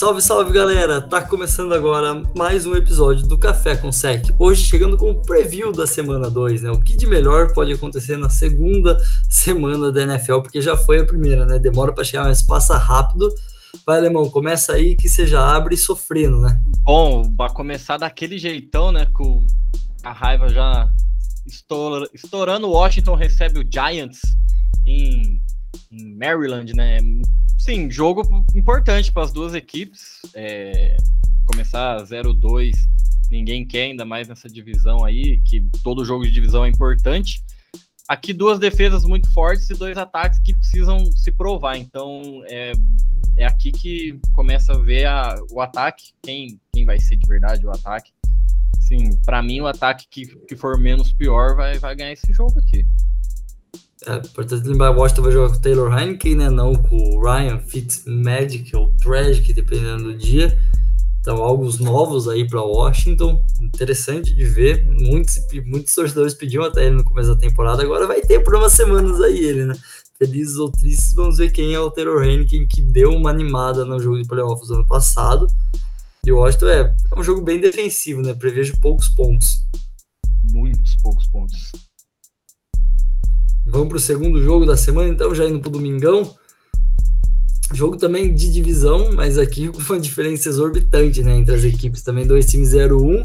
Salve, salve galera! Tá começando agora mais um episódio do Café com Sec. Hoje chegando com o preview da semana 2, né? O que de melhor pode acontecer na segunda semana da NFL, porque já foi a primeira, né? Demora para chegar, mas passa rápido. Vai, Alemão, começa aí que você já abre sofrendo, né? Bom, para começar daquele jeitão, né? Com a raiva já estoura, estourando, Washington recebe o Giants em, em Maryland, né? Sim, jogo importante para as duas equipes. É, começar 0-2, ninguém quer, ainda mais nessa divisão aí, que todo jogo de divisão é importante. Aqui duas defesas muito fortes e dois ataques que precisam se provar. Então é, é aqui que começa a ver a, o ataque, quem, quem vai ser de verdade o ataque. Sim, para mim o ataque que, que for menos pior vai, vai ganhar esse jogo aqui. É importante lembrar, Washington vai jogar com o Taylor Heineken, né? Não com o Ryan Fitzmagic ou Tragic, dependendo do dia. Então, algo novos aí para Washington. Interessante de ver. Muitos, muitos torcedores pediam até ele no começo da temporada. Agora vai ter por umas semanas aí ele, né? Felizes ou tristes, vamos ver quem é o Taylor Heineken, que deu uma animada no jogo de playoffs ano passado. E o Washington é, é um jogo bem defensivo, né? Prevejo poucos pontos. Muitos poucos pontos. Vamos para o segundo jogo da semana, então, já indo para o domingão. Jogo também de divisão, mas aqui com uma diferença exorbitante né, entre as equipes. Também dois times 0-1,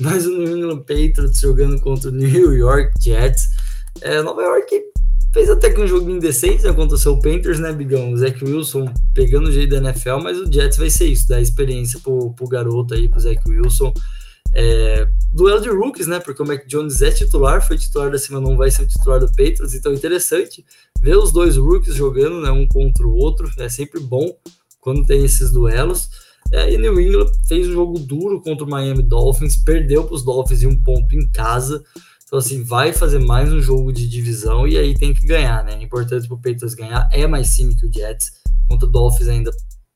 mas o New England Patriots jogando contra o New York Jets. É, Nova York fez até que um jogo indecente né, contra o seu Panthers, né, Bigão? O Zach Wilson pegando o jeito da NFL, mas o Jets vai ser isso, dar experiência pro, pro garoto aí, pro Zach Wilson. É, duelo de rookies, né? Porque o Mac Jones é titular, foi titular da semana 1, vai ser titular do Patriots, então é interessante ver os dois rookies jogando, né? Um contra o outro, é sempre bom quando tem esses duelos. É, e New England fez um jogo duro contra o Miami Dolphins, perdeu para os Dolphins em um ponto em casa. Então, assim, vai fazer mais um jogo de divisão e aí tem que ganhar, né? É importante para o Patriots ganhar, é mais time que o Jets. Contra o Dolphins ainda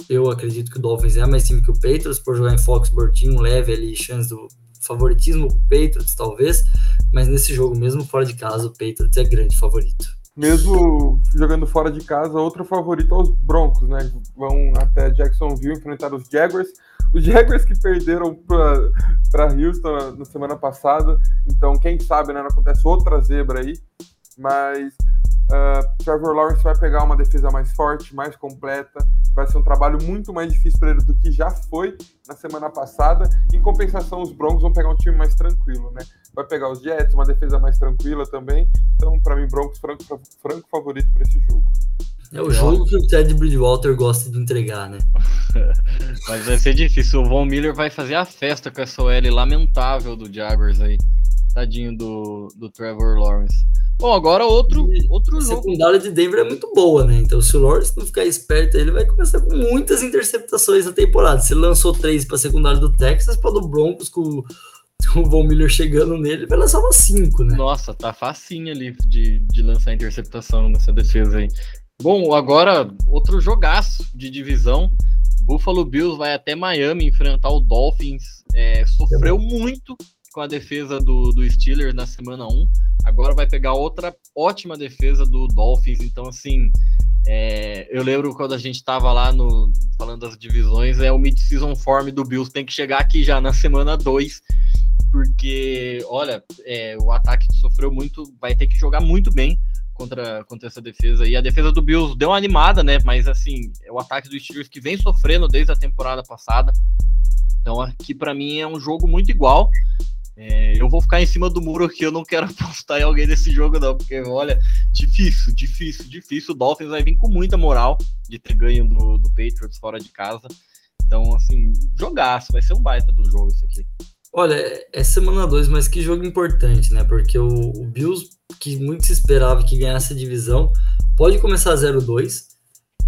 eu acredito que o Dolphins é mais time que o Patriots, por jogar em Foxborough tinha um leve ali chance do favoritismo pro Patriots, talvez, mas nesse jogo, mesmo fora de casa, o Patriots é grande favorito. Mesmo jogando fora de casa, outro favorito é os Broncos, né? Vão até Jacksonville enfrentar os Jaguars. Os Jaguars que perderam para Houston na semana passada, então quem sabe né, não acontece outra zebra aí, mas Uh, Trevor Lawrence vai pegar uma defesa mais forte, mais completa. Vai ser um trabalho muito mais difícil para ele do que já foi na semana passada. Em compensação, os Broncos vão pegar um time mais tranquilo, né? Vai pegar os Jets, uma defesa mais tranquila também. Então, para mim, Broncos franco, franco favorito para esse jogo. É o jogo que o Ted Bridgewater gosta de entregar, né? Mas vai ser difícil. O Von Miller vai fazer a festa com essa OL lamentável do Jaguars aí. Tadinho do, do Trevor Lawrence. Bom, agora outro, outro a jogo. A secundária de Denver é muito boa, né? Então, se o Lawrence não ficar esperto, ele vai começar com muitas interceptações na temporada. Se ele lançou três para a secundária do Texas, para do Broncos, com, com, o Von Miller chegando nele, ele vai lançar umas cinco, né? Nossa, tá facinho ali de, de lançar interceptação nessa defesa aí. Bom, agora outro jogaço de divisão. Buffalo Bills vai até Miami enfrentar o Dolphins. É, sofreu muito com a defesa do, do Steelers na semana 1. Agora vai pegar outra ótima defesa do Dolphins. Então, assim, é, eu lembro quando a gente estava lá no falando das divisões, é o mid-season form do Bills tem que chegar aqui já na semana 2, porque, olha, é, o ataque sofreu muito, vai ter que jogar muito bem contra, contra essa defesa. E a defesa do Bills deu uma animada, né? Mas, assim, é o ataque do Steelers que vem sofrendo desde a temporada passada. Então, aqui para mim é um jogo muito igual. É, eu vou ficar em cima do muro aqui, eu não quero apostar em alguém desse jogo, não, porque olha, difícil, difícil, difícil. O Dolphins vai vir com muita moral de ter ganho do, do Patriots fora de casa. Então, assim, jogaço, vai ser um baita do jogo isso aqui. Olha, é semana 2, mas que jogo importante, né? Porque o, o, Bills, que muito se esperava que ganhasse a divisão, pode começar 0-2.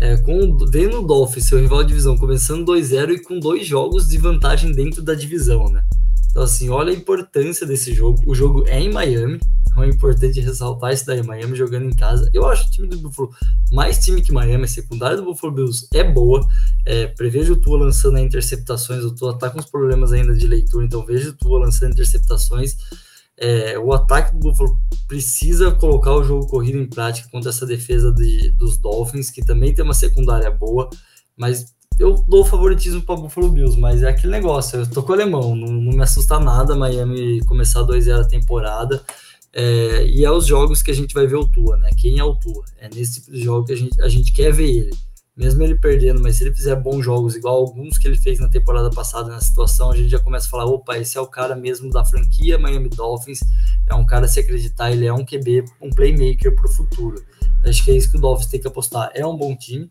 É, com, vendo o Dolphins, seu rival de divisão, começando 2-0 e com dois jogos de vantagem dentro da divisão, né? Então, assim, olha a importância desse jogo. O jogo é em Miami, então é importante ressaltar isso daí, Miami jogando em casa. Eu acho o time do Buffalo mais time que Miami, a secundária do Buffalo Bills é boa. É, prevejo o Tua lançando interceptações, o Tua tá com uns problemas ainda de leitura, então vejo o Tua lançando interceptações. É, o ataque do Buffalo precisa colocar o jogo corrido em prática contra essa defesa de, dos Dolphins, que também tem uma secundária boa, mas eu dou favoritismo para Buffalo Bills, mas é aquele negócio, eu tô com o alemão, não, não me assusta nada Miami começar 2-0 a temporada. É, e é os jogos que a gente vai ver o Tua, né? Quem é o Tua? É nesse tipo de jogo que a gente, a gente quer ver ele. Mesmo ele perdendo, mas se ele fizer bons jogos, igual alguns que ele fez na temporada passada na situação, a gente já começa a falar: opa, esse é o cara mesmo da franquia Miami Dolphins. É um cara, se acreditar, ele é um QB, um playmaker para o futuro. Acho que é isso que o Dolphins tem que apostar. É um bom time,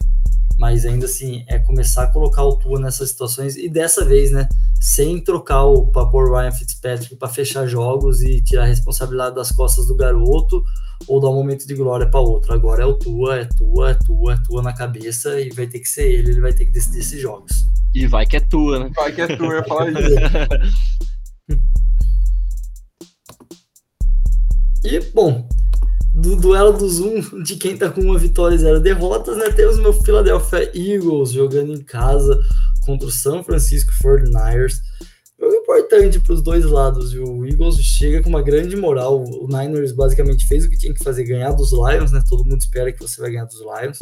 mas ainda assim é começar a colocar o Tua nessas situações e dessa vez, né, sem trocar o para pôr Ryan Fitzpatrick para fechar jogos e tirar a responsabilidade das costas do garoto ou dar um momento de glória para outro. Agora é o Tua, é Tua, é Tua, é Tua na cabeça e vai ter que ser ele, ele vai ter que decidir esses jogos. E vai que é tua, né? Vai que é tua, eu ia falar isso. e, bom, do duelo do Zoom de quem tá com uma vitória e zero derrotas, né? Temos meu Philadelphia Eagles jogando em casa contra o San Francisco 49ers. Jogo importante para os dois lados. O Eagles chega com uma grande moral. O Niners basicamente fez o que tinha que fazer, ganhar dos Lions, né? Todo mundo espera que você vai ganhar dos Lions.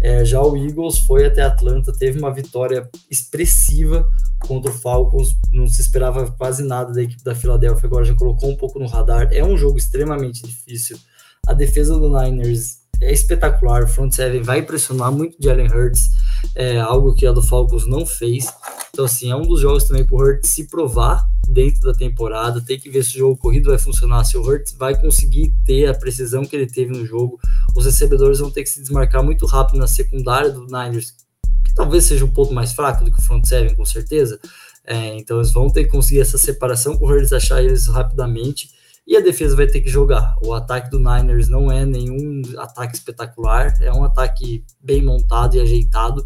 É, já o Eagles foi até Atlanta, teve uma vitória expressiva contra o Falcons. Não se esperava quase nada da equipe da Filadélfia, agora já colocou um pouco no radar. É um jogo extremamente difícil a defesa do Niners é espetacular. O front seven vai pressionar muito Jalen Hurts, é algo que a do Falcons não fez. Então, assim, é um dos jogos também para o Hurts se provar dentro da temporada. Tem que ver se o jogo corrido vai funcionar, se o Hurts vai conseguir ter a precisão que ele teve no jogo. Os recebedores vão ter que se desmarcar muito rápido na secundária do Niners, que talvez seja um pouco mais fraco do que o front seven, com certeza. É, então, eles vão ter que conseguir essa separação para o Hurts achar eles rapidamente e a defesa vai ter que jogar. O ataque do Niners não é nenhum ataque espetacular, é um ataque bem montado e ajeitado,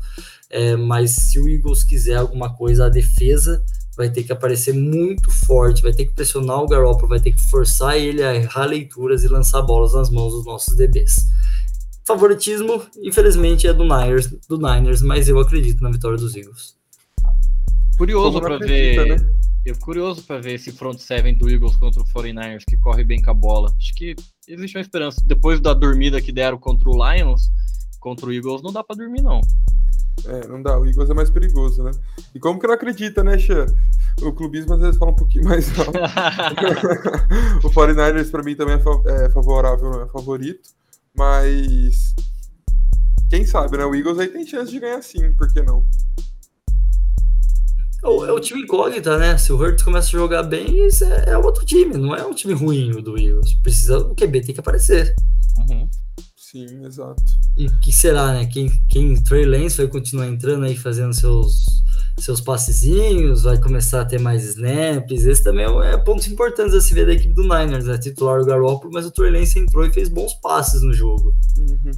é, mas se o Eagles quiser alguma coisa, a defesa vai ter que aparecer muito forte, vai ter que pressionar o Garoppolo, vai ter que forçar ele a errar leituras e lançar bolas nas mãos dos nossos DBs. Favoritismo, infelizmente, é do Niners, do Niners, mas eu acredito na vitória dos Eagles. Curioso para ver. Né? Eu curioso para ver esse front seven do Eagles contra o 49ers que corre bem com a bola. Acho que existe uma esperança. Depois da dormida que deram contra o Lions, contra o Eagles não dá para dormir não. É, não dá. O Eagles é mais perigoso, né? E como que não acredita, né, Xan? O clubismo às vezes fala um pouquinho mais alto. o 49ers para mim também é, é favorável, não é favorito. Mas quem sabe, né? O Eagles aí tem chance de ganhar sim, por que não? É o, é o time incógnita, né? Se o Hurts começa a jogar bem, isso é, é outro time, não é um time ruim o do Eagles. Precisa, o QB tem que aparecer. Uhum. Sim, exato. E que será, né? Quem, quem Trey Lance vai continuar entrando aí fazendo seus seus passezinhos, vai começar a ter mais snaps. Esse também é, é pontos importantes a se ver da equipe do Niners, né? Titular o Garoppolo, mas o Trey Lance entrou e fez bons passes no jogo. Uhum.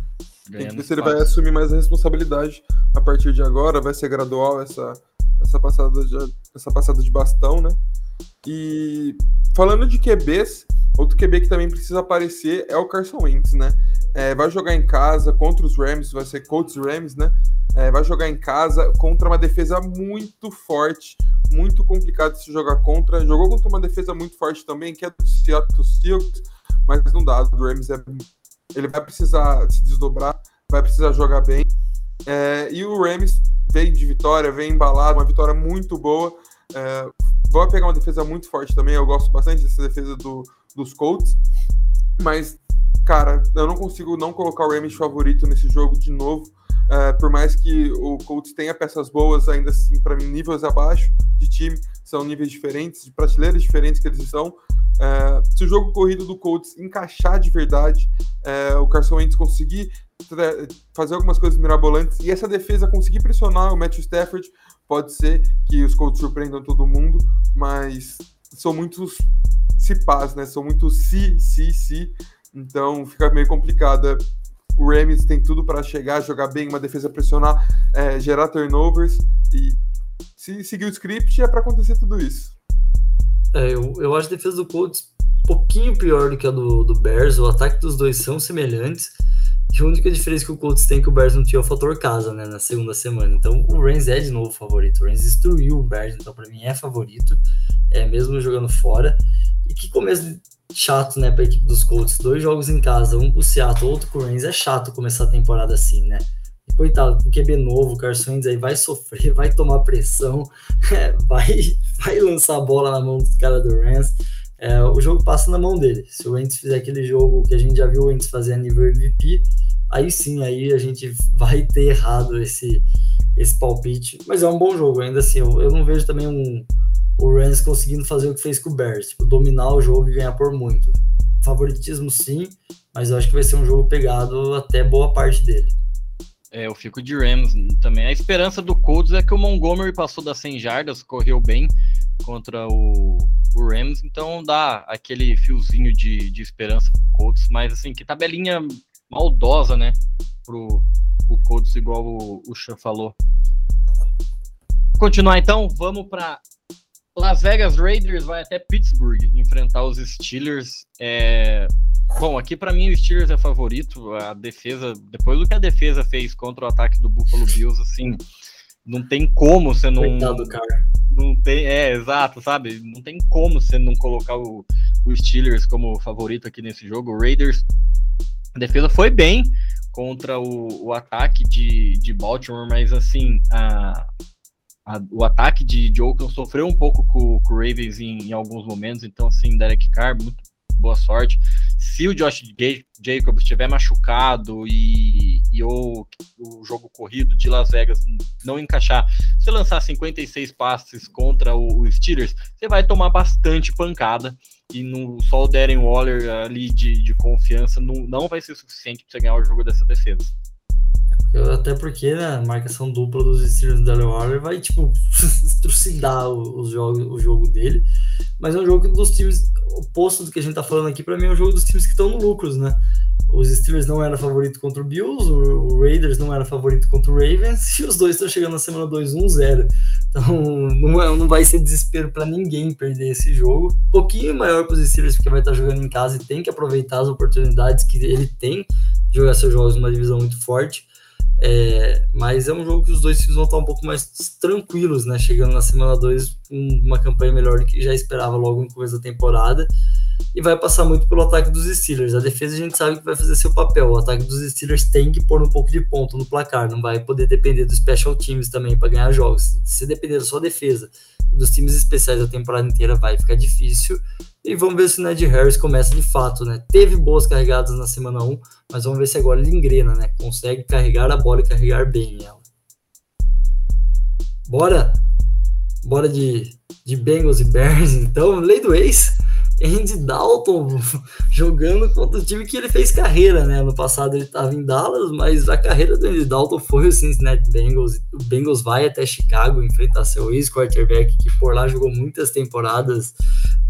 Tem que ver se ele vai assumir mais a responsabilidade a partir de agora, vai ser gradual essa essa passada de, essa passada de bastão, né? E falando de QBs, outro QB que também precisa aparecer é o Carson Wentz, né? É, vai jogar em casa contra os Rams, vai ser Colts Rams, né? É, vai jogar em casa contra uma defesa muito forte, muito complicado de se jogar contra. Jogou contra uma defesa muito forte também, que é do Seattle Seahawks, mas não dá. O Rams é, ele vai precisar se desdobrar, vai precisar jogar bem. É, e o Rams vem de vitória, vem embalado, uma vitória muito boa. É, pegar uma defesa muito forte também, eu gosto bastante dessa defesa do, dos Colts, mas, cara, eu não consigo não colocar o Rams favorito nesse jogo de novo. É, por mais que o Colts tenha peças boas, ainda assim, para mim, níveis abaixo de time, são níveis diferentes, de prateleiras diferentes que eles estão. É, se o jogo corrido do Colts encaixar de verdade, é, o Carson Wentz conseguir fazer algumas coisas mirabolantes e essa defesa conseguir pressionar o Matthew Stafford, pode ser que os Colts surpreendam todo mundo, mas são muitos cipás, né? São muitos si, si, si. Então fica meio complicada. O Rams tem tudo para chegar, jogar bem, uma defesa pressionar, é, gerar turnovers e se seguir o script é para acontecer tudo isso. É, eu, eu acho a defesa do Colts um pouquinho pior do que a do, do Bears. O ataque dos dois são semelhantes. E a única diferença que o Colts tem é que o Bears não tinha o fator casa, né, na segunda semana. Então o Rams é de novo favorito. O Rams destruiu o Bears, então para mim é favorito, é mesmo jogando fora. Que começo chato, né, para a equipe dos Colts. Dois jogos em casa, um o Seattle, outro com o Rams. É chato começar a temporada assim, né? E, coitado, com QB novo, o Carson Wentz aí vai sofrer, vai tomar pressão, vai, vai lançar a bola na mão dos caras do Rams. É, o jogo passa na mão dele. Se o Wentz fizer aquele jogo que a gente já viu o Wentz fazer a nível MVP, aí sim, aí a gente vai ter errado esse, esse palpite. Mas é um bom jogo, ainda assim. Eu, eu não vejo também um, o Rams conseguindo fazer o que fez com o Bears, tipo, dominar o jogo e ganhar por muito. Favoritismo sim, mas eu acho que vai ser um jogo pegado até boa parte dele. É, eu fico de Rams também. A esperança do Colts é que o Montgomery passou das 100 jardas, correu bem contra o, o Rams, então dá aquele fiozinho de, de esperança pro Colts, mas assim, que tabelinha maldosa, né, pro o Colts, igual o, o Chan falou. Continuar então, vamos para Las Vegas Raiders vai até Pittsburgh enfrentar os Steelers. É... Bom, aqui para mim o Steelers é favorito. A defesa, depois do que a defesa fez contra o ataque do Buffalo Bills, assim, não tem como você não. Coitado, cara. Não tem, é, exato, sabe? Não tem como você não colocar o, o Steelers como favorito aqui nesse jogo. O Raiders, a defesa foi bem contra o, o ataque de, de Baltimore, mas assim, a, a, o ataque de, de Oakland sofreu um pouco com, com o Ravens em, em, alguns momentos, então assim, Derek Carr, muito boa sorte. Se o Josh Jacobs estiver machucado e, e o, o jogo corrido de Las Vegas não encaixar, se lançar 56 passes contra o, o Steelers, você vai tomar bastante pancada e no, só o Darren Waller ali de, de confiança não, não vai ser suficiente para você ganhar o jogo dessa defesa. Até porque, né, marcação dupla dos Steelers do Darren Waller vai, tipo, trucidar o, o, jogo, o jogo dele. Mas é um jogo dos times, oposto do que a gente tá falando aqui, para mim é um jogo dos times que estão no lucros, né? Os Steelers não eram favorito contra o Bills, o Raiders não era favorito contra o Ravens, e os dois estão chegando na semana 2-1-0. Então não, é, não vai ser desespero para ninguém perder esse jogo. Um pouquinho maior para os Steelers, porque vai estar jogando em casa e tem que aproveitar as oportunidades que ele tem de jogar seus jogos numa divisão muito forte. É, mas é um jogo que os dois times vão estar um pouco mais tranquilos, né? Chegando na semana 2 com uma campanha melhor do que já esperava logo no começo da temporada. E vai passar muito pelo ataque dos Steelers. A defesa a gente sabe que vai fazer seu papel. O ataque dos Steelers tem que pôr um pouco de ponto no placar. Não vai poder depender dos special teams também para ganhar jogos. Se depender da sua defesa dos times especiais da temporada inteira, vai ficar difícil. E vamos ver se o Ned Harris começa de fato, né? Teve boas carregadas na semana 1, mas vamos ver se agora ele engrena, né? Consegue carregar a bola e carregar bem ela. Bora? Bora de, de Bengals e Bears, então. Lei do ex. Andy Dalton jogando contra o time que ele fez carreira, né? No passado ele estava em Dallas, mas a carreira do Andy Dalton foi o Cincinnati Bengals. O Bengals vai até Chicago enfrentar seu ex-quarterback, que por lá jogou muitas temporadas,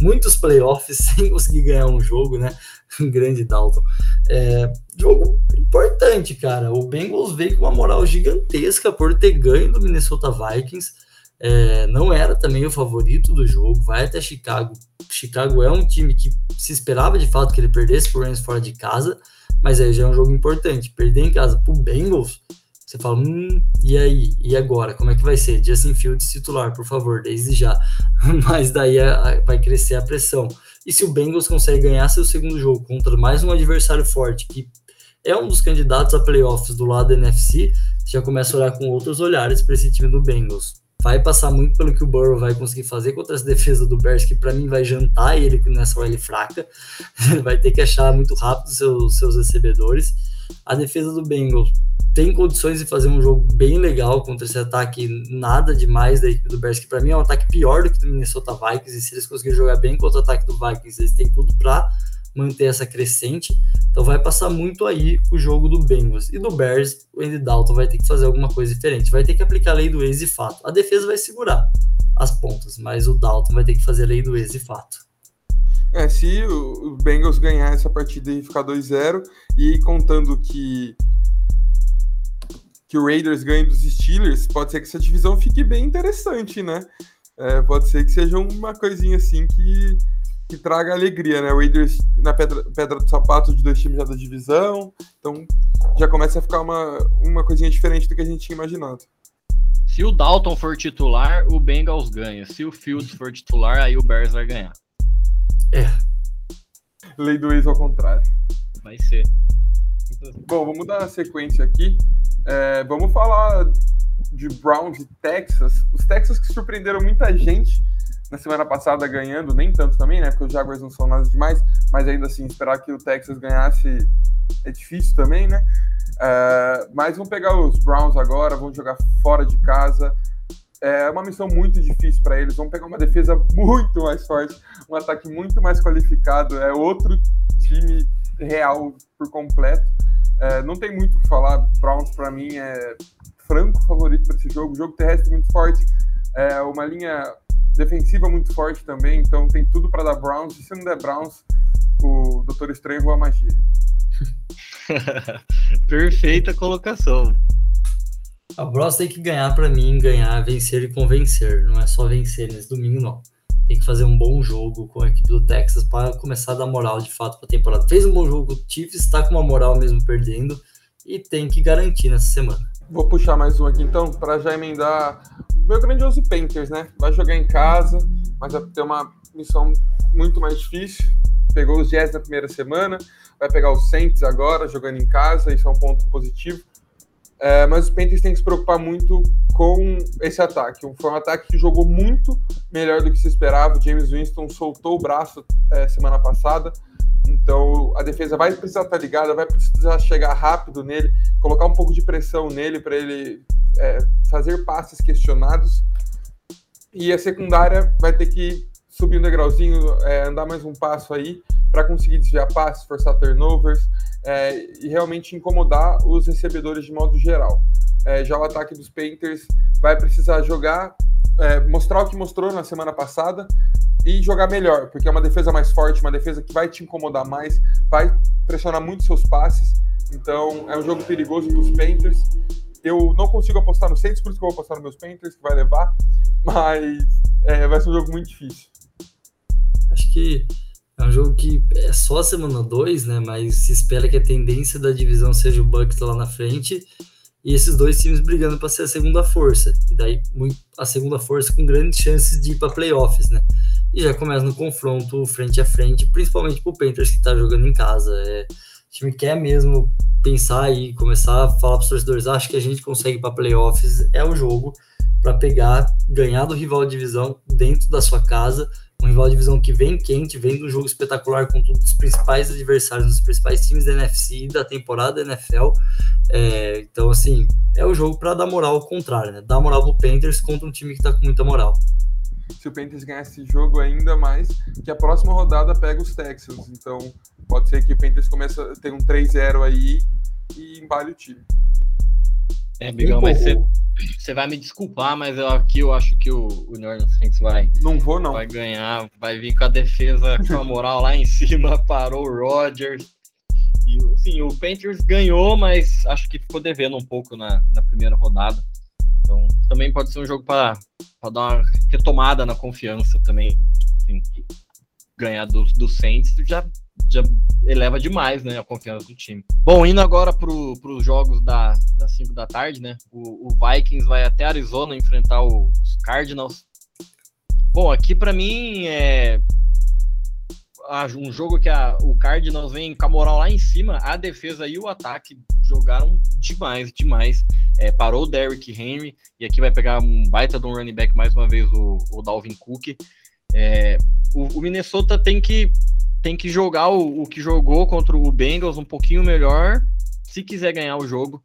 muitos playoffs sem conseguir ganhar um jogo, né? Um grande Dalton. É, jogo importante, cara. O Bengals veio com uma moral gigantesca por ter ganho do Minnesota Vikings é, não era também o favorito do jogo, vai até Chicago. Chicago é um time que se esperava de fato que ele perdesse por Rams fora de casa, mas aí já é um jogo importante. Perder em casa pro Bengals, você fala, hum, e aí? E agora? Como é que vai ser? Justin Fields titular, por favor, desde já. mas daí vai crescer a pressão. E se o Bengals consegue ganhar seu segundo jogo contra mais um adversário forte que é um dos candidatos a playoffs do lado da NFC, já começa a olhar com outros olhares para esse time do Bengals vai passar muito pelo que o Burrow vai conseguir fazer contra essa defesa do Bears, que para mim vai jantar ele nessa OL fraca. Vai ter que achar muito rápido seus, seus recebedores. A defesa do Bengals tem condições de fazer um jogo bem legal contra esse ataque nada demais da equipe do Bears, que para mim é um ataque pior do que do Minnesota Vikings, e se eles conseguirem jogar bem contra o ataque do Vikings, eles têm tudo para manter essa crescente. Então vai passar muito aí o jogo do Bengals. E do Bears, o Andy Dalton vai ter que fazer alguma coisa diferente. Vai ter que aplicar a lei do ex e fato. A defesa vai segurar as pontas, mas o Dalton vai ter que fazer a lei do ex e fato. É, se o Bengals ganhar essa partida e ficar 2-0, e contando que que o Raiders ganhe dos Steelers, pode ser que essa divisão fique bem interessante, né? É, pode ser que seja uma coisinha assim que que traga alegria, né? O Raiders na pedra, pedra do sapato de dois times já da divisão, então já começa a ficar uma, uma coisinha diferente do que a gente tinha imaginado. Se o Dalton for titular, o Bengals ganha. Se o Fields for titular, aí o Bears vai ganhar. É. Lei do ex ao contrário. Vai ser. Bom, vamos dar a sequência aqui É, vamos falar de Browns e Texas. Os Texas que surpreenderam muita gente na semana passada ganhando, nem tanto também, né? Porque os Jaguars não são nada demais, mas ainda assim, esperar que o Texas ganhasse é difícil também, né? Uh, mas vão pegar os Browns agora, vão jogar fora de casa. É uma missão muito difícil para eles. Vão pegar uma defesa muito mais forte, um ataque muito mais qualificado. É outro time real por completo. É, não tem muito o que falar. Browns, para mim, é franco favorito para esse jogo. Jogo terrestre muito forte. É uma linha defensiva muito forte também. Então tem tudo para dar Browns. E se não der Browns, o Doutor Estranho voa magia. Perfeita colocação. A Bros tem que ganhar para mim, ganhar, vencer e convencer. Não é só vencer nesse domingo, não. Tem que fazer um bom jogo com a equipe do Texas para começar a dar moral de fato para a temporada. Fez um bom jogo, o Chiefs está com uma moral mesmo perdendo e tem que garantir nessa semana. Vou puxar mais um aqui então para já emendar o meu grandioso Panthers, né? Vai jogar em casa, mas vai ter uma missão muito mais difícil. Pegou os Jazz na primeira semana, vai pegar o Saints agora, jogando em casa, isso é um ponto positivo. É, mas os Panthers têm que se preocupar muito com esse ataque. Foi um ataque que jogou muito melhor do que se esperava. O James Winston soltou o braço é, semana passada, então a defesa vai precisar estar ligada, vai precisar chegar rápido nele, colocar um pouco de pressão nele para ele é, fazer passes questionados. E a secundária vai ter que subir um degrauzinho, é, andar mais um passo aí para conseguir desviar passes, forçar turnovers é, e realmente incomodar os recebedores de modo geral. É, já o ataque dos Panthers vai precisar jogar, é, mostrar o que mostrou na semana passada e jogar melhor, porque é uma defesa mais forte, uma defesa que vai te incomodar mais, vai pressionar muito seus passes. Então é um jogo perigoso para os Panthers. Eu não consigo apostar no Saints, por isso que eu vou apostar nos meus Panthers, que vai levar, mas é, vai ser um jogo muito difícil. Acho que é um jogo que é só a semana 2, né? Mas se espera que a tendência da divisão seja o Bucks lá na frente e esses dois times brigando para ser a segunda força. E daí a segunda força com grandes chances de ir para playoffs, né? E já começa no confronto frente a frente, principalmente pro Panthers que tá jogando em casa. É, o time quer mesmo pensar e começar a falar para os torcedores: acho que a gente consegue para playoffs. É o jogo para pegar, ganhar do rival de divisão dentro da sua casa um rival de divisão que vem quente, vem do jogo espetacular com todos os principais adversários dos principais times da NFC e da temporada da NFL. É, então, assim, é o jogo para dar moral ao contrário, né? Dar moral pro Panthers contra um time que tá com muita moral. Se o Panthers ganhar esse jogo ainda mais, que a próxima rodada pega os Texans. Então, pode ser que o Panthers comece a ter um 3-0 aí e embale o time. É, Bigão, mas você, vai me desculpar, mas eu, aqui eu acho que o, o New Orleans Saints vai, não vou, não. vai ganhar, vai vir com a defesa com a moral lá em cima, parou o Rodgers. E, sim, o Panthers ganhou, mas acho que ficou devendo um pouco na, na primeira rodada. Então, também pode ser um jogo para dar uma retomada na confiança também. Assim, ganhar do, do Saints já já eleva demais, né, a confiança do time. Bom, indo agora para os jogos da, das 5 da tarde, né, o, o, Vikings vai até Arizona enfrentar o, os Cardinals. Bom, aqui para mim é um jogo que a, o Cardinals vem com a moral lá em cima, a defesa e o ataque jogaram demais, demais. É, parou o Derrick Henry, e aqui vai pegar um baita de um running back mais uma vez, o, o Dalvin Cook. É, o, o Minnesota tem que tem que jogar o, o que jogou contra o Bengals um pouquinho melhor se quiser ganhar o jogo.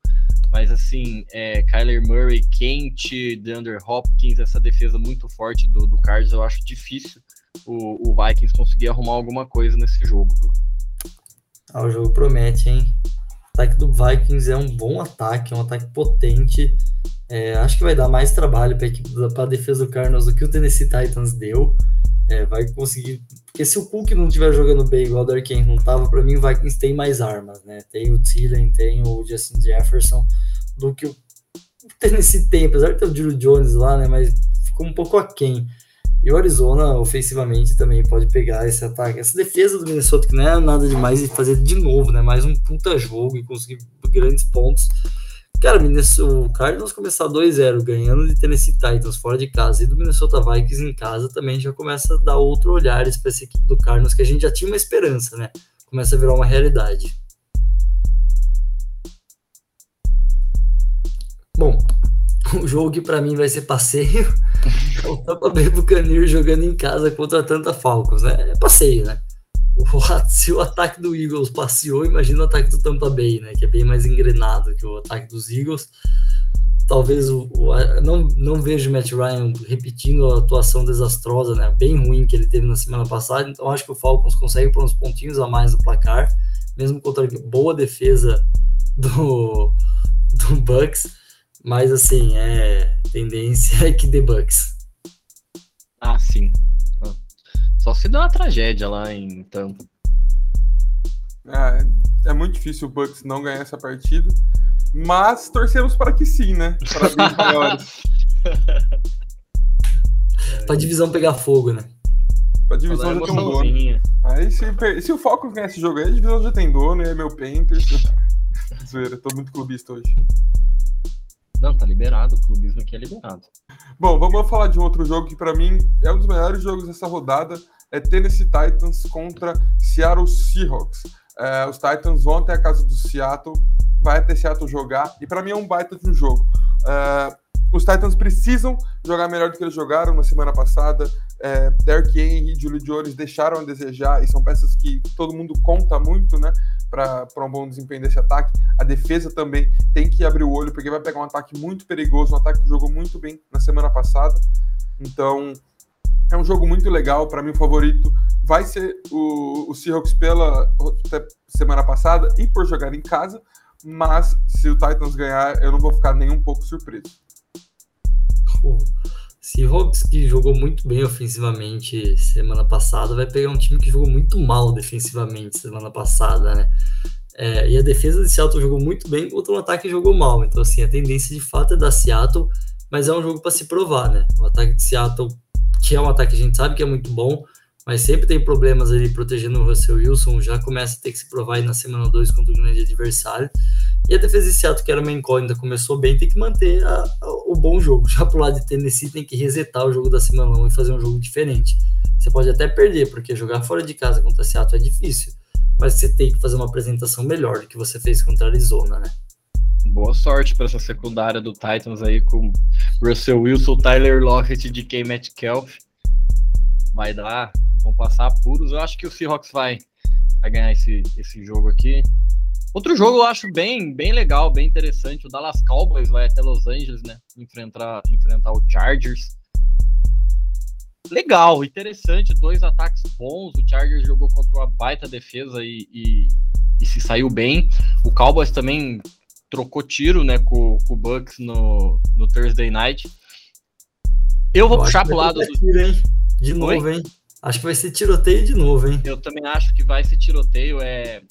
Mas assim, é, Kyler Murray, Kent, DeAndre Hopkins, essa defesa muito forte do, do Cards, eu acho difícil o, o Vikings conseguir arrumar alguma coisa nesse jogo. Ah, o jogo promete, hein? O ataque do Vikings é um bom ataque, é um ataque potente. É, acho que vai dar mais trabalho para a defesa do Cardinals do que o Tennessee Titans deu. É, vai conseguir. Porque se o Cook não estiver jogando bem igual o Dark não tava, para mim Vikings tem mais armas, né? Tem o Thielen, tem o Justin Jefferson, do que o Tennessee tem, apesar de ter o Drew Jones lá, né? Mas ficou um pouco aquém. E o Arizona, ofensivamente, também pode pegar esse ataque. Essa defesa do Minnesota, que não é nada demais, e fazer de novo, né? Mais um puta jogo e conseguir grandes pontos. Cara, o Cardinals começar 2-0 ganhando de Tennessee Titans fora de casa e do Minnesota Vikings em casa também já começa a dar outro olhar para essa equipe do Cardinals que a gente já tinha uma esperança, né? Começa a virar uma realidade. um jogo que para mim vai ser passeio. É o Tampa Bay Buccaneers jogando em casa contra tanta Falcons, né? É passeio, né? Se o ataque do Eagles passeou, imagina o ataque do Tampa Bay, né? Que é bem mais engrenado que o ataque dos Eagles. Talvez o, o não, não vejo o Matt Ryan repetindo a atuação desastrosa, né? Bem ruim que ele teve na semana passada. Então acho que o Falcons consegue pôr uns pontinhos a mais no placar, mesmo contra a boa defesa do, do Bucks. Mas assim, é tendência é que dê Bucks. Ah, sim. Só se dá uma tragédia lá em Tampa. É, é muito difícil o Bucks não ganhar essa partida, mas torcemos para que sim, né? Para bem maiores. pra divisão pegar fogo, né? Pra divisão já tem um dono. Aí se, se o Falcons ganhar esse jogo aí, a divisão já tem dono e é meu Panthers. Zoeira, tô muito clubista hoje. Não, tá liberado, o clubismo aqui é liberado. Bom, vamos falar de um outro jogo que para mim é um dos melhores jogos dessa rodada, é Tennessee Titans contra Seattle Seahawks. É, os Titans vão até a casa do Seattle, vai até Seattle jogar, e para mim é um baita de um jogo. É, os Titans precisam jogar melhor do que eles jogaram na semana passada. É, Derrick Henry e Julio Jones deixaram a desejar e são peças que todo mundo conta muito, né? Para um bom desempenho desse ataque. A defesa também tem que abrir o olho, porque vai pegar um ataque muito perigoso, um ataque que jogou muito bem na semana passada. Então, é um jogo muito legal. Para mim, o favorito vai ser o, o Seahawks pela semana passada e por jogar em casa. Mas se o Titans ganhar, eu não vou ficar nem um pouco surpreso o Seahawks, que jogou muito bem ofensivamente semana passada, vai pegar um time que jogou muito mal defensivamente semana passada, né? É, e a defesa de Seattle jogou muito bem, contra um ataque jogou mal. Então, assim, a tendência de fato é da Seattle, mas é um jogo para se provar, né? O ataque de Seattle, que é um ataque que a gente sabe que é muito bom, mas sempre tem problemas ali protegendo o Russell Wilson, já começa a ter que se provar aí na semana 2 contra o grande adversário. E a defesa de Seattle, que era uma incógnita, começou bem, tem que manter a, a, o bom jogo. Já pro lado de Tennessee tem que resetar o jogo da semana 1 e fazer um jogo diferente. Você pode até perder, porque jogar fora de casa contra Seattle é difícil, mas você tem que fazer uma apresentação melhor do que você fez contra Arizona, né? Boa sorte para essa secundária do Titans aí com Russell Wilson, Tyler Lockett e DK Metcalf. Vai dar vão passar apuros. Eu acho que o Seahawks vai, vai ganhar esse, esse jogo aqui. Outro jogo eu acho bem, bem legal, bem interessante. O Dallas Cowboys vai até Los Angeles, né? Enfrentar, enfrentar o Chargers. Legal, interessante. Dois ataques bons. O Chargers jogou contra uma baita defesa e, e, e se saiu bem. O Cowboys também trocou tiro, né, com, com o Bucks no, no Thursday Night. Eu vou eu puxar pro lado do. Tiro, hein? De novo, Oi? hein? Acho que vai ser tiroteio de novo, hein? Eu também acho que vai ser tiroteio. É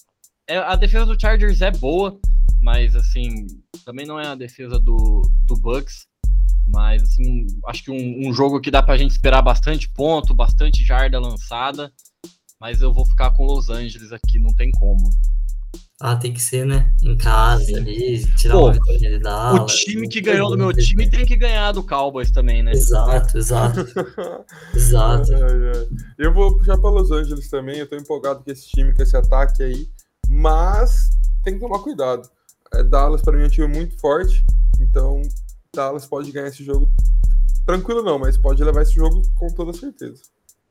a defesa do Chargers é boa, mas assim também não é a defesa do, do Bucks. Mas assim, acho que um, um jogo que dá pra gente esperar bastante ponto, bastante jarda lançada. Mas eu vou ficar com Los Angeles aqui, não tem como. Ah, tem que ser, né? Em casa Sim. ali, tirar Pô, uma vitória da O time que ganhou do meu time tem que ganhar do Cowboys também, né? Exato, exato. exato. É, é. Eu vou puxar para Los Angeles também, eu tô empolgado com esse time, com esse ataque aí, mas tem que tomar cuidado. É, Dallas para mim é um time muito forte, então Dallas pode ganhar esse jogo tranquilo não, mas pode levar esse jogo com toda certeza.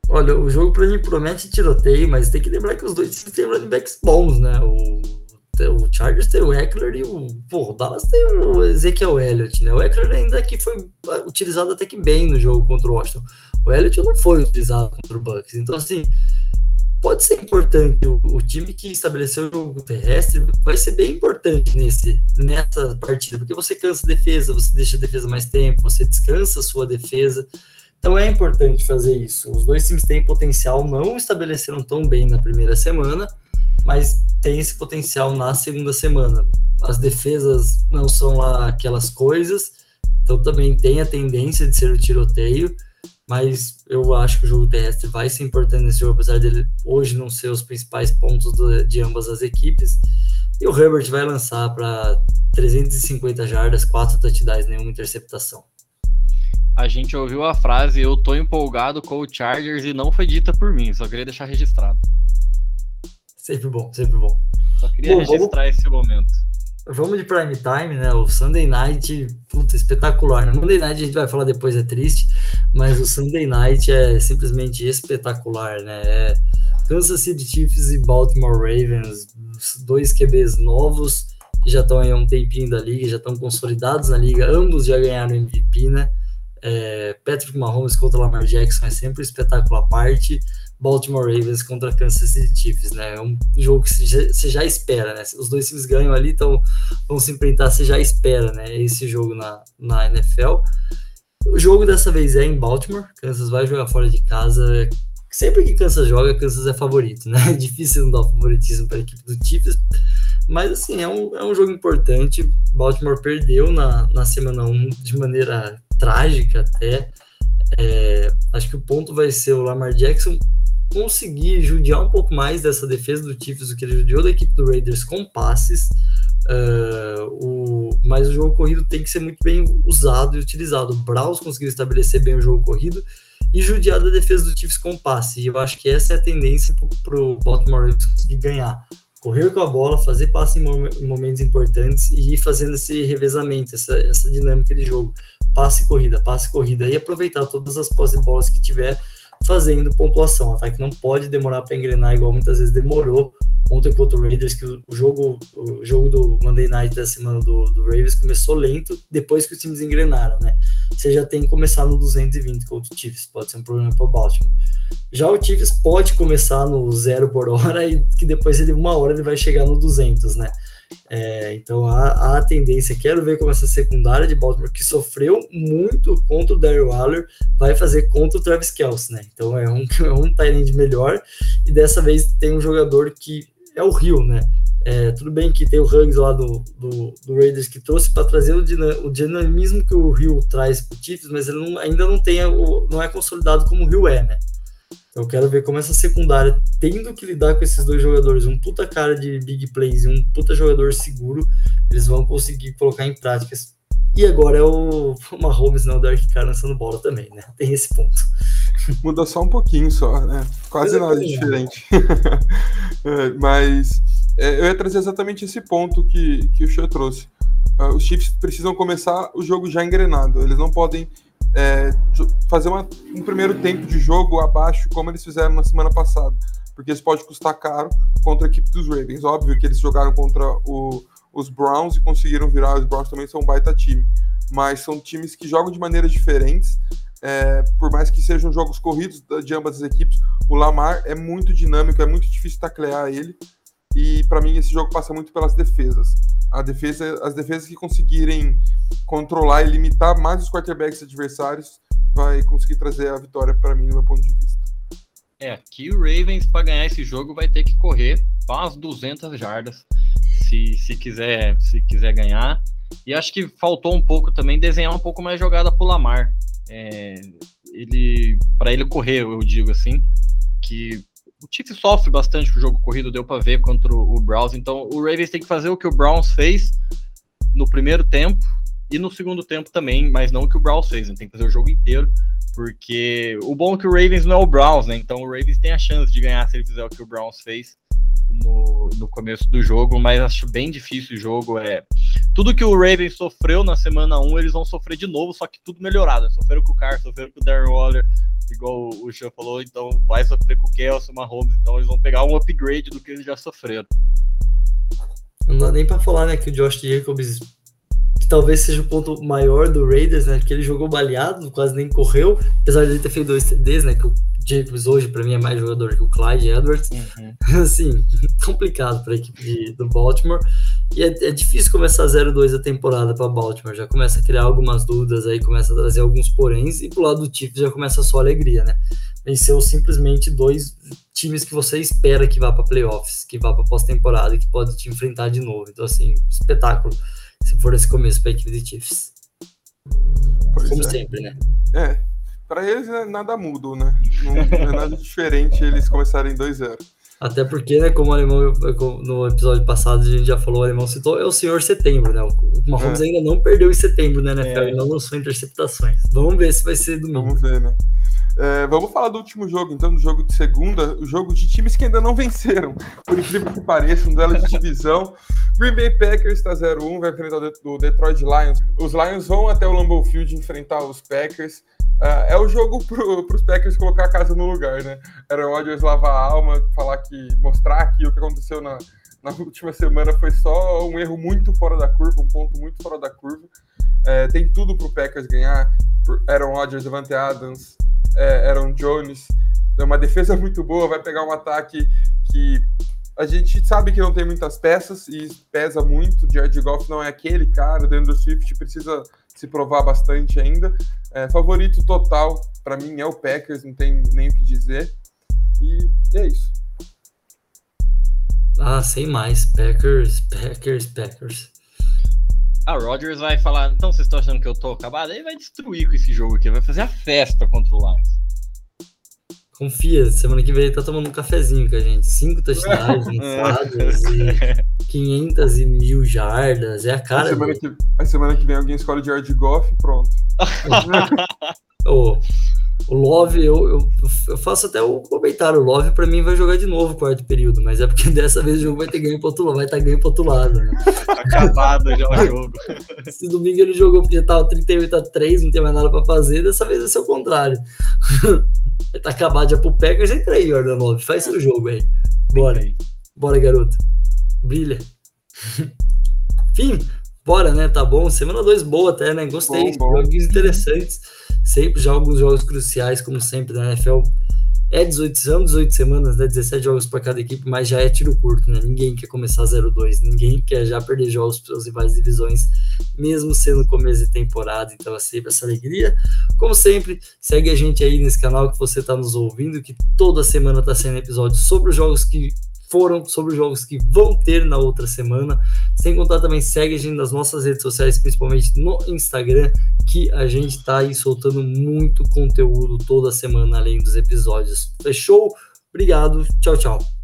Olha, o jogo para mim promete tiroteio, mas tem que lembrar que os dois têm running backs bons, né? O, o Chargers tem o Eckler e o, pô, o Dallas tem o Ezekiel Elliott, né? O Eckler ainda que foi utilizado até que bem no jogo contra o Washington. O Elliott não foi utilizado contra o Bucks. Então, assim, pode ser importante. O, o, time que estabeleceu o jogo terrestre vai ser bem importante nesse, nessa partida, porque você cansa a defesa, você deixa a defesa mais tempo, você descansa a sua defesa. Então é importante fazer isso. Os dois times têm potencial, não estabeleceram tão bem na primeira semana, mas tem esse potencial na segunda semana. As defesas não são lá aquelas coisas, então também tem a tendência de ser o tiroteio, mas eu acho que o jogo terrestre vai ser importante nesse jogo, apesar dele hoje não ser os principais pontos do, de ambas as equipes. E o Herbert vai lançar para 350 jardas, 4 touchdowns, nenhuma interceptação a gente ouviu a frase eu tô empolgado com o Chargers e não foi dita por mim, só queria deixar registrado. Sempre bom, sempre bom. Só queria bom, registrar vamos... esse momento. Vamos de prime time, né? O Sunday Night, puta, espetacular. No Monday Night a gente vai falar depois, é triste, mas o Sunday Night é simplesmente espetacular, né? É Kansas City Chiefs e Baltimore Ravens, dois QBs novos que já estão aí há um tempinho da liga, já estão consolidados na liga, ambos já ganharam MVP, né? É, Patrick Mahomes contra Lamar Jackson é sempre um espetáculo à parte. Baltimore Ravens contra Kansas City Chiefs, né? É um jogo que você já, espera, né? Os dois times ganham ali, então vão se enfrentar, você já espera, né? Esse jogo na, na NFL. O jogo dessa vez é em Baltimore, Kansas vai jogar fora de casa. Sempre que Kansas joga, Kansas é favorito, né? É difícil não dar favoritismo para a equipe do Chiefs, mas assim, é um, é um jogo importante. Baltimore perdeu na, na semana 1 de maneira trágica até. É, acho que o ponto vai ser o Lamar Jackson conseguir judiar um pouco mais dessa defesa do Chiefs do que ele judiou da equipe do Raiders com passes. Uh, o, mas o jogo corrido tem que ser muito bem usado e utilizado. O Browns conseguiu estabelecer bem o jogo corrido e judiar da defesa do Chiefs com passe. E eu acho que essa é a tendência para o Baltimore Ravens conseguir ganhar. Correr com a bola, fazer passe em momentos importantes e ir fazendo esse revezamento, essa, essa dinâmica de jogo. Passe corrida, passe corrida. E aproveitar todas as posse de bolas que tiver fazendo pontuação. O ataque não pode demorar para engrenar, igual muitas vezes demorou ontem contra o Raiders, que o jogo, o jogo do Monday Night da semana do, do Ravens começou lento, depois que os times engrenaram, né? Você já tem que começar no 220 contra o Chiefs, pode ser um problema para o Baltimore. Já o Chiefs pode começar no zero por hora e que depois ele uma hora ele vai chegar no 200, né? É, então há, a tendência, quero ver como essa secundária de Baltimore, que sofreu muito contra o Daryl Waller, vai fazer contra o Travis Kelce, né? Então é um, é um de melhor, e dessa vez tem um jogador que é o Rio, né? É, tudo bem que tem o Hugs lá do, do, do Raiders que trouxe para trazer o, o, dinamismo que o Rio traz para o mas ele não, ainda não tem não é consolidado como o Rio é, né? Eu quero ver como essa secundária, tendo que lidar com esses dois jogadores, um puta cara de big plays e um puta jogador seguro, eles vão conseguir colocar em práticas. E agora é o Mahomes, não o Derek Carr lançando bola também, né? Tem esse ponto. Muda só um pouquinho só, né? Quase nada diferente. é, mas é, eu ia trazer exatamente esse ponto que, que o Xê trouxe. Uh, os Chiefs precisam começar o jogo já engrenado. Eles não podem é, fazer uma, um primeiro tempo de jogo abaixo, como eles fizeram na semana passada, porque isso pode custar caro contra a equipe dos Ravens. Óbvio que eles jogaram contra o, os Browns e conseguiram virar. Os Browns também são um baita time, mas são times que jogam de maneiras diferentes. É, por mais que sejam jogos corridos de ambas as equipes, o Lamar é muito dinâmico, é muito difícil taclear ele. E para mim esse jogo passa muito pelas defesas a defesa, as defesas que conseguirem controlar e limitar mais os quarterbacks adversários vai conseguir trazer a vitória para mim, no meu ponto de vista. É, aqui o Ravens para ganhar esse jogo vai ter que correr umas 200 jardas se, se quiser se quiser ganhar. E acho que faltou um pouco também desenhar um pouco mais jogada pro Lamar. É, ele para ele correr, eu digo assim, que o Chiefs sofre bastante com o jogo corrido, deu para ver contra o Browns. Então o Ravens tem que fazer o que o Browns fez no primeiro tempo e no segundo tempo também, mas não o que o Browns fez. Né? Tem que fazer o jogo inteiro, porque o bom é que o Ravens não é o Browns, né? Então o Ravens tem a chance de ganhar se ele fizer o que o Browns fez no, no começo do jogo, mas acho bem difícil o jogo. É tudo que o Ravens sofreu na semana 1, eles vão sofrer de novo, só que tudo melhorado. Sofreram com o Carr, sofreram com o Darren Waller, igual o Xan falou, então vai sofrer com o Kelson, Mahomes, então eles vão pegar um upgrade do que eles já sofreram. Não dá nem para falar, né, que o Josh Jacobs, que talvez seja o ponto maior do Raiders, né, que ele jogou baleado, quase nem correu, apesar de ele ter feito dois CDs, né, que o Jacobs hoje, para mim, é mais jogador que o Clyde Edwards. Uhum. Assim, complicado para a equipe de, do Baltimore. E é, é difícil começar 0-2 a temporada para Baltimore. Já começa a criar algumas dúvidas aí, começa a trazer alguns poréns. E pro lado do Chiefs já começa só alegria, né? Venceu simplesmente dois times que você espera que vá para playoffs, que vá para pós-temporada, que pode te enfrentar de novo. Então, assim, espetáculo se for esse começo para a equipe de Chiefs. Pois Como é. sempre, né? É, para eles é nada muda, né? Não, é nada diferente eles começarem 2-0. Até porque, né, como o alemão, no episódio passado a gente já falou, o alemão citou, é o senhor setembro, né? O Mahomes é. ainda não perdeu em setembro, né, NFL? É. Ele não lançou interceptações. Vamos ver se vai ser domingo. Vamos ver, né? É, vamos falar do último jogo, então, do jogo de segunda, o jogo de times que ainda não venceram, por incrível que pareça, um duelo de divisão. Green Bay Packers está 0-1, vai enfrentar o Detroit Lions. Os Lions vão até o Lambeau Field enfrentar os Packers. Uh, é o jogo para os Packers colocar a casa no lugar, né? Era o Rodgers lavar a alma, falar que, mostrar que o que aconteceu na, na última semana foi só um erro muito fora da curva, um ponto muito fora da curva. É, tem tudo para o Packers ganhar. Aaron Rodgers, Devante Adams, é, Aaron Jones. É uma defesa muito boa, vai pegar um ataque que a gente sabe que não tem muitas peças e pesa muito. Jared Goff não é aquele cara. O Swift precisa se provar bastante ainda. É, favorito total, para mim, é o Packers, não tem nem o que dizer. E é isso. Ah, sem mais. Packers, Packers, Packers. A Rodgers vai falar, então vocês estão achando que eu tô acabado? Aí vai destruir com esse jogo aqui, vai fazer a festa contra o Lions. Confia, semana que vem ele tá tomando um cafezinho com a gente. Cinco touchdowns lançados e 500 e mil jardas. É a cara. A semana, que, a semana que vem alguém escolhe George Goff pronto. oh, o Love, eu, eu, eu, faço até o comentário. O Love, pra mim, vai jogar de novo o quarto período, mas é porque dessa vez o jogo vai ter ganho pro outro lado, vai estar tá ganho pro outro lado. Né? Acabado já o jogo. Se domingo ele jogou porque tava 38 a 3, não tem mais nada pra fazer, dessa vez vai ser o contrário. Vai tá acabado já pro Packers, entra aí, Jordan Love. Faz seu jogo aí. Bora. Bora, garoto. Brilha. Enfim, bora, né? Tá bom. Semana 2 boa até, né? Gostei. Bom, bom. Jogos interessantes sempre já alguns jogos cruciais, como sempre, na NFL. É 18, são 18 semanas, né? 17 jogos para cada equipe, mas já é tiro curto, né? Ninguém quer começar 0-2, ninguém quer já perder jogos para as rivais divisões, mesmo sendo começo de temporada, então é sempre essa alegria. Como sempre, segue a gente aí nesse canal que você está nos ouvindo, que toda semana está sendo episódio sobre os jogos que foram sobre os jogos que vão ter na outra semana. Sem contar também, segue a gente nas nossas redes sociais, principalmente no Instagram, que a gente está aí soltando muito conteúdo toda semana, além dos episódios. Fechou? Obrigado, tchau, tchau.